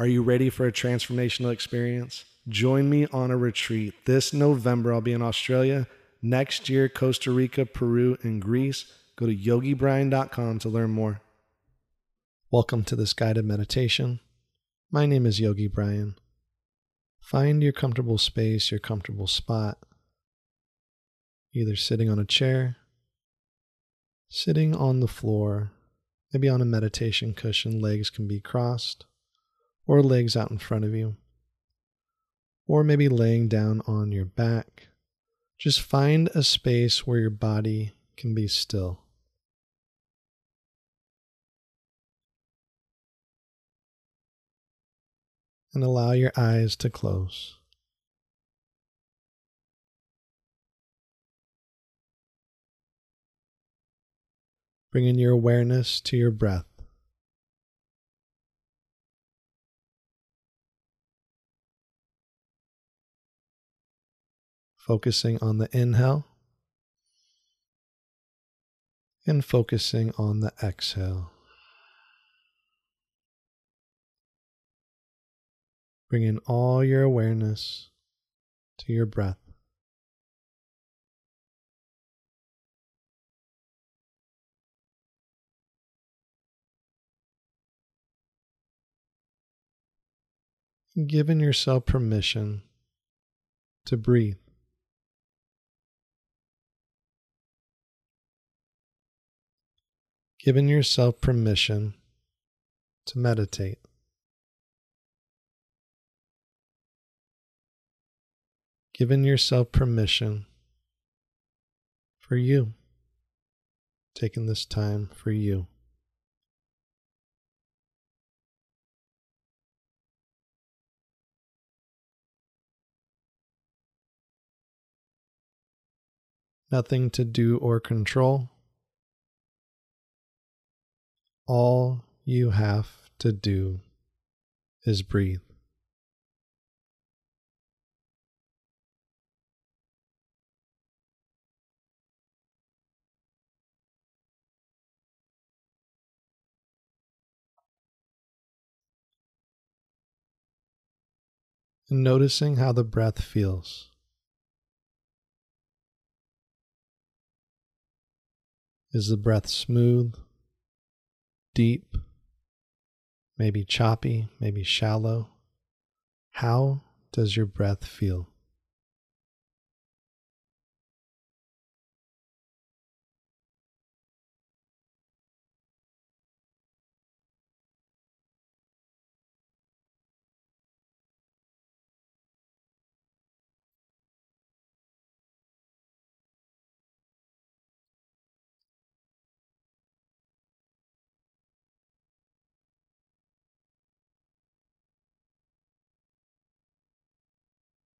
Are you ready for a transformational experience? Join me on a retreat. This November, I'll be in Australia. Next year, Costa Rica, Peru, and Greece. Go to yogibrian.com to learn more. Welcome to this guided meditation. My name is Yogi Brian. Find your comfortable space, your comfortable spot, either sitting on a chair, sitting on the floor, maybe on a meditation cushion, legs can be crossed, or legs out in front of you, or maybe laying down on your back. Just find a space where your body can be still. And allow your eyes to close. Bringing your awareness to your breath. Focusing on the inhale and focusing on the exhale. Bringing all your awareness to your breath. giving yourself permission to breathe. Giving yourself permission to meditate. Giving yourself permission for you. Taking this time for you. nothing to do or control. All you have to do is breathe. Noticing how the breath feels. Is the breath smooth, deep, maybe choppy, maybe shallow? How does your breath feel?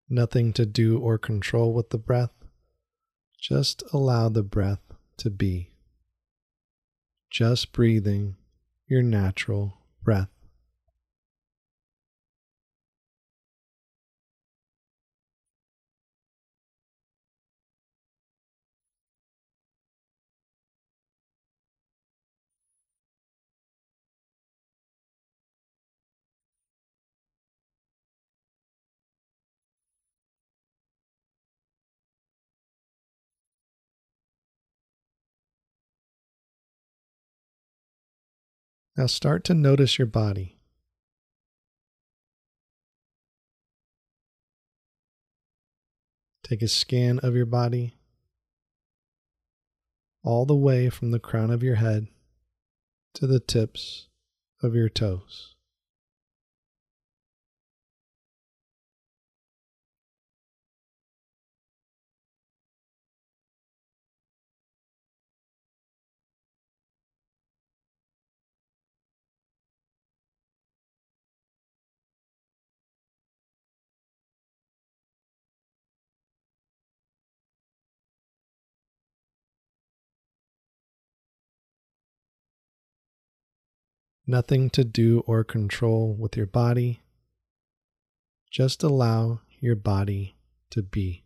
Nothing to do or control with the breath. Just allow the breath to be. Just breathing your natural breath. Now start to notice your body. Take a scan of your body all the way from the crown of your head to the tips of your toes. Nothing to do or control with your body. Just allow your body to be.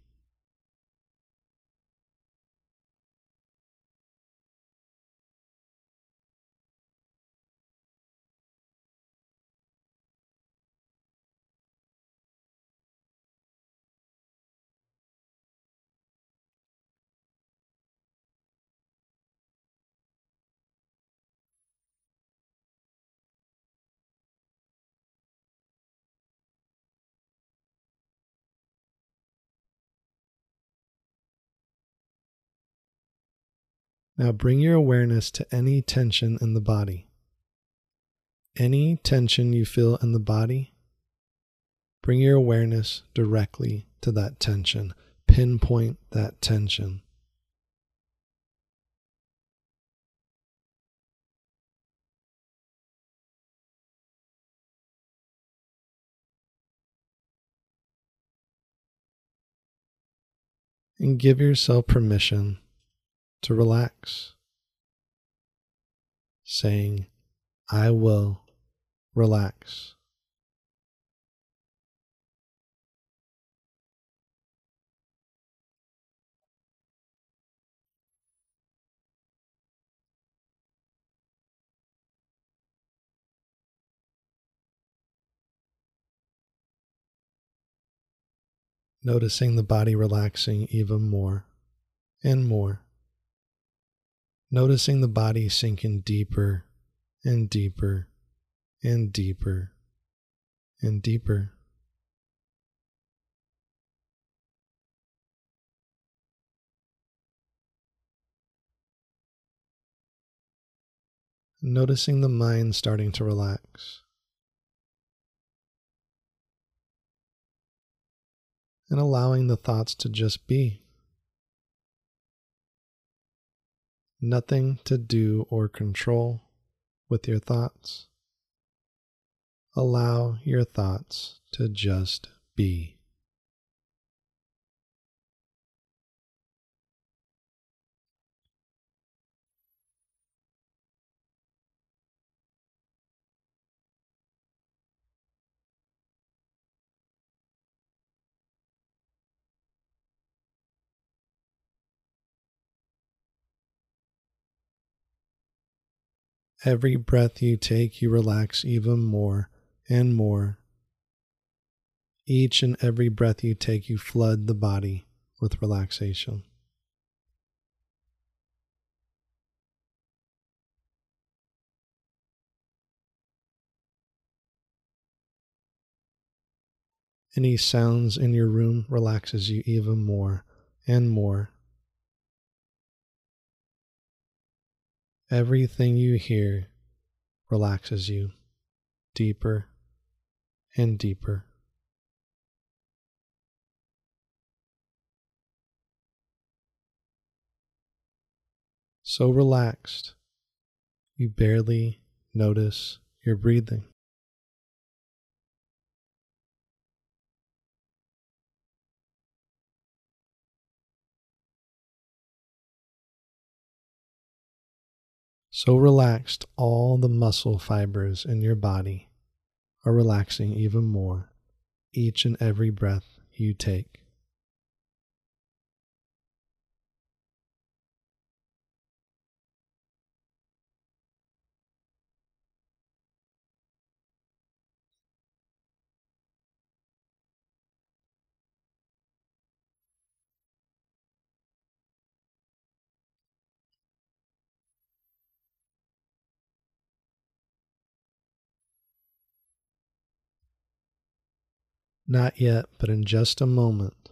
Now bring your awareness to any tension in the body. Any tension you feel in the body, bring your awareness directly to that tension. Pinpoint that tension. And give yourself permission to relax, saying, I will relax. Noticing the body relaxing even more and more. Noticing the body sinking deeper and deeper and deeper and deeper. Noticing the mind starting to relax. and allowing the thoughts to just be. Nothing to do or control with your thoughts. Allow your thoughts to just be. Every breath you take, you relax even more and more. Each and every breath you take, you flood the body with relaxation. Any sounds in your room relaxes you even more and more. Everything you hear relaxes you deeper and deeper. So relaxed, you barely notice your breathing. So relaxed, all the muscle fibers in your body are relaxing even more each and every breath you take. Not yet, but in just a moment.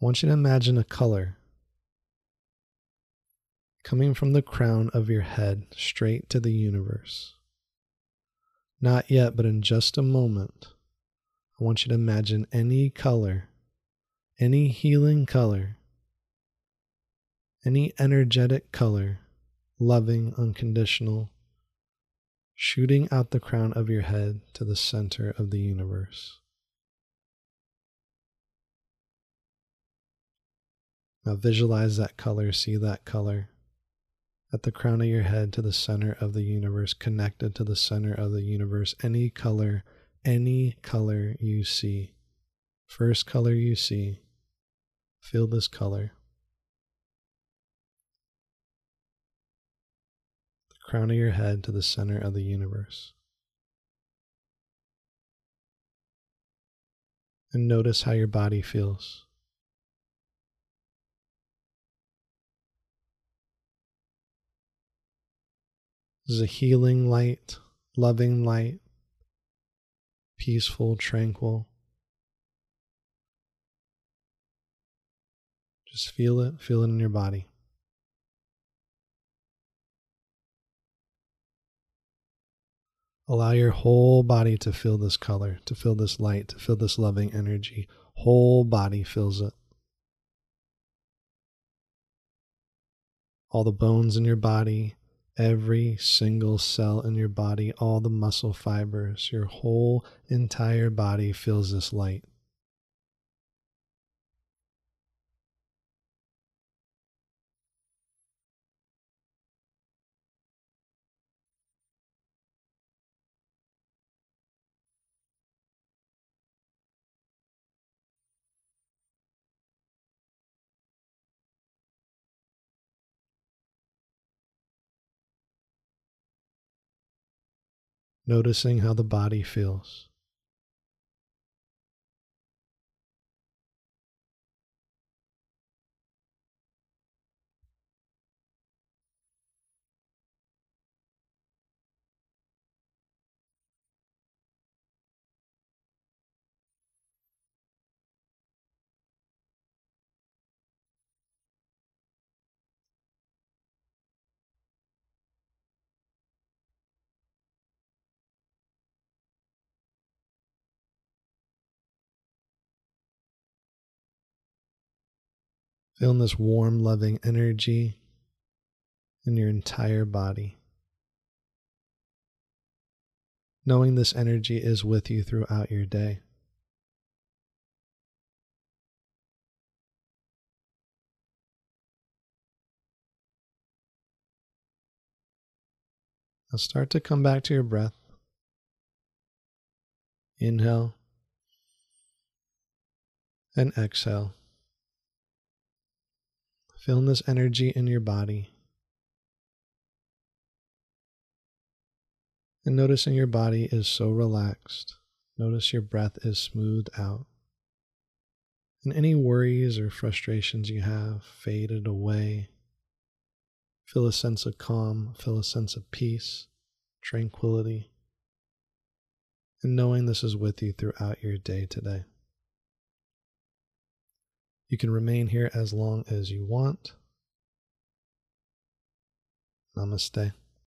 I want you to imagine a color coming from the crown of your head straight to the universe. Not yet, but in just a moment, I want you to imagine any color, any healing color, any energetic color, loving, unconditional, shooting out the crown of your head to the center of the universe. Now visualize that color, see that color at the crown of your head to the center of the universe, connected to the center of the universe. Any color, any color you see, first color you see, feel this color. Crown of your head to the center of the universe. And notice how your body feels. This is a healing light, loving light, peaceful, tranquil. Just feel it, feel it in your body. Allow your whole body to feel this color, to feel this light, to feel this loving energy. Whole body feels it. All the bones in your body, every single cell in your body, all the muscle fibers, your whole entire body feels this light. Noticing how the body feels. Feeling this warm, loving energy in your entire body. Knowing this energy is with you throughout your day. Now start to come back to your breath. Inhale and exhale. Feeling this energy in your body. And noticing your body is so relaxed. Notice your breath is smoothed out. And any worries or frustrations you have faded away. Feel a sense of calm, feel a sense of peace, tranquility, and knowing this is with you throughout your day today. You can remain here as long as you want. Namaste.